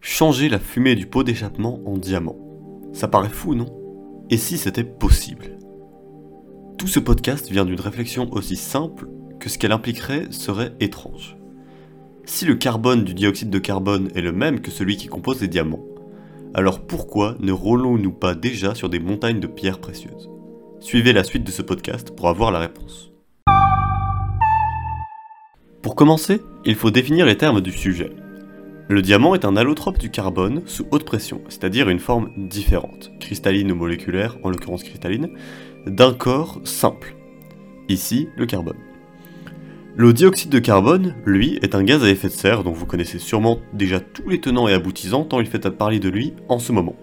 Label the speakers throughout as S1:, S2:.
S1: Changer la fumée du pot d'échappement en diamant. Ça paraît fou, non? Et si c'était possible? Tout ce podcast vient d'une réflexion aussi simple que ce qu'elle impliquerait serait étrange. Si le carbone du dioxyde de carbone est le même que celui qui compose les diamants, alors pourquoi ne roulons-nous pas déjà sur des montagnes de pierres précieuses? Suivez la suite de ce podcast pour avoir la réponse. Pour commencer, il faut définir les termes du sujet. Le diamant est un allotrope du carbone sous haute pression, c'est-à-dire une forme différente, cristalline ou moléculaire, en l'occurrence cristalline, d'un corps simple. Ici, le carbone. Le dioxyde de carbone, lui, est un gaz à effet de serre dont vous connaissez sûrement déjà tous les tenants et aboutissants tant il fait à parler de lui en ce moment.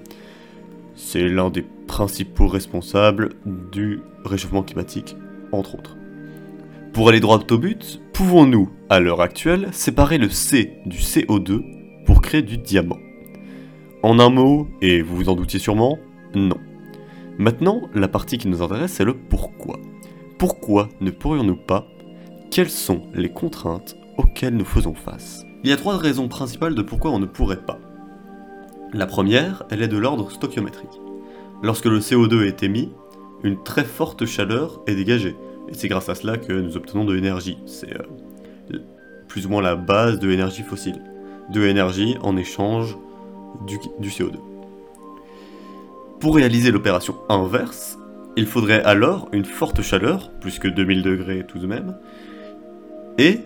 S1: C'est l'un des principaux responsables du réchauffement climatique, entre autres. Pour aller droit au but, pouvons-nous, à l'heure actuelle, séparer le C du CO2 pour créer du diamant? En un mot, et vous vous en doutiez sûrement, non. Maintenant, la partie qui nous intéresse, c'est le pourquoi. Pourquoi ne pourrions-nous pas? Quelles sont les contraintes auxquelles nous faisons face? Il y a trois raisons principales de pourquoi on ne pourrait pas. La première, elle est de l'ordre stoichiométrique. Lorsque le CO2 est émis, une très forte chaleur est dégagée, et c'est grâce à cela que nous obtenons de l'énergie. C'est euh, plus ou moins la base de l'énergie fossile. De l'énergie en échange du, du CO2. Pour réaliser l'opération inverse, il faudrait alors une forte chaleur, plus que 2000 degrés tout de même, et,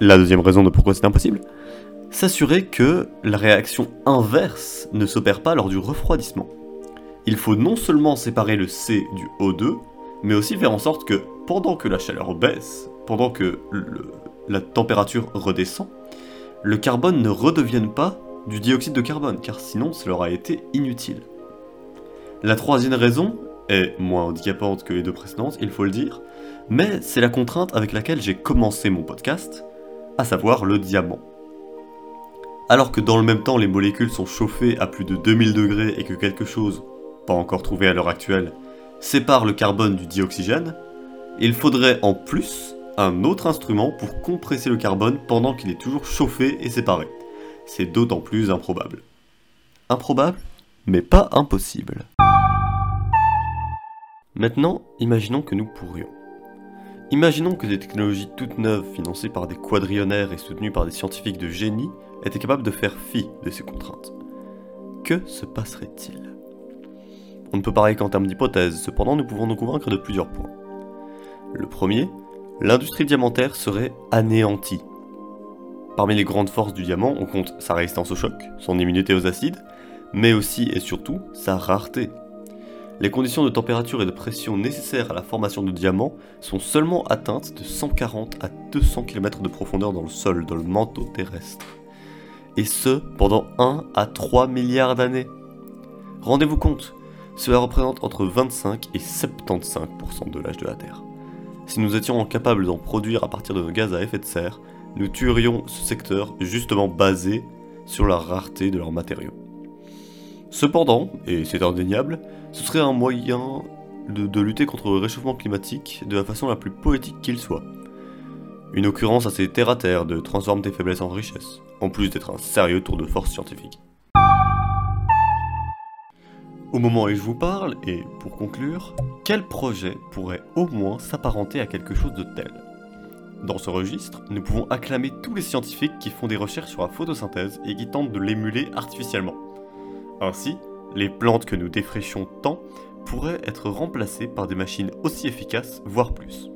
S1: la deuxième raison de pourquoi c'est impossible, s'assurer que la réaction inverse ne s'opère pas lors du refroidissement. Il faut non seulement séparer le C du O2, mais aussi faire en sorte que pendant que la chaleur baisse, pendant que la température redescend, le carbone ne redevienne pas du dioxyde de carbone, car sinon cela aura été inutile. La troisième raison est moins handicapante que les deux précédentes, il faut le dire, mais c'est la contrainte avec laquelle j'ai commencé mon podcast, à savoir le diamant. Alors que dans le même temps les molécules sont chauffées à plus de 2000 degrés et que quelque chose, pas encore trouvé à l'heure actuelle, sépare le carbone du dioxygène, il faudrait en plus un autre instrument pour compresser le carbone pendant qu'il est toujours chauffé et séparé. C'est d'autant plus improbable. Improbable, mais pas impossible. Maintenant, imaginons que nous pourrions. Imaginons que des technologies toutes neuves financées par des quadrillionnaires et soutenues par des scientifiques de génie étaient capables de faire fi de ces contraintes. Que se passerait-il? On ne peut parler qu'en termes d'hypothèses, cependant nous pouvons nous convaincre de plusieurs points. Le premier, l'industrie diamantaire serait anéantie. Parmi les grandes forces du diamant, on compte sa résistance au choc, son immunité aux acides, mais aussi et surtout sa rareté. Les conditions de température et de pression nécessaires à la formation de diamants sont seulement atteintes de 140 à 200 km de profondeur dans le sol, dans le manteau terrestre. Et ce, pendant 1 à 3 milliards d'années. Rendez-vous compte, cela représente entre 25 et 75% de l'âge de la Terre. Si nous étions incapables d'en produire à partir de nos gaz à effet de serre, nous tuerions ce secteur justement basé sur la rareté de leurs matériaux. Cependant, et c'est indéniable, ce serait un moyen de, lutter contre le réchauffement climatique de la façon la plus poétique qu'il soit. Une occurrence assez terre à terre de transforme tes faiblesses en richesse, en plus d'être un sérieux tour de force scientifique. Au moment où je vous parle, et pour conclure, quel projet pourrait au moins s'apparenter à quelque chose de tel? Dans ce registre, nous pouvons acclamer tous les scientifiques qui font des recherches sur la photosynthèse et qui tentent de l'émuler artificiellement. Ainsi, les plantes que nous défrichons tant pourraient être remplacées par des machines aussi efficaces, voire plus.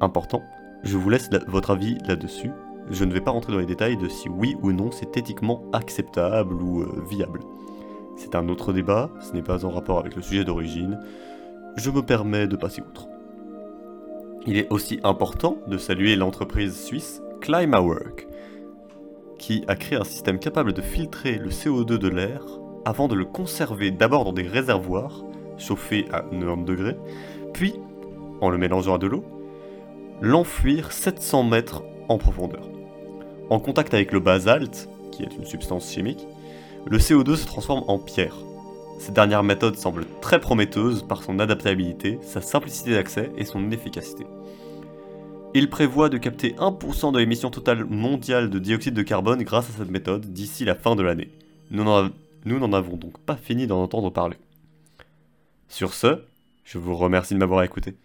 S1: Important, je vous laisse la- votre avis là-dessus. Je ne vais pas rentrer dans les détails de si oui ou non c'est éthiquement acceptable ou euh, viable. C'est un autre débat, ce n'est pas en rapport avec le sujet d'origine. Je me permets de passer outre. Il est aussi important de saluer l'entreprise suisse Climawork, qui a créé un système capable de filtrer le CO2 de l'air avant de le conserver d'abord dans des réservoirs chauffés à 90 degrés, puis, en le mélangeant à de l'eau, l'enfuir 700 mètres en profondeur. En contact avec le basalte, qui est une substance chimique, le CO2 se transforme en pierre. Cette dernière méthode semble très prometteuse par son adaptabilité, sa simplicité d'accès et son efficacité. Il prévoit de capter 1% de l'émission totale mondiale de dioxyde de carbone grâce à cette méthode d'ici la fin de l'année. Nous n'en avons donc pas fini d'en entendre parler. Sur ce, je vous remercie de m'avoir écouté.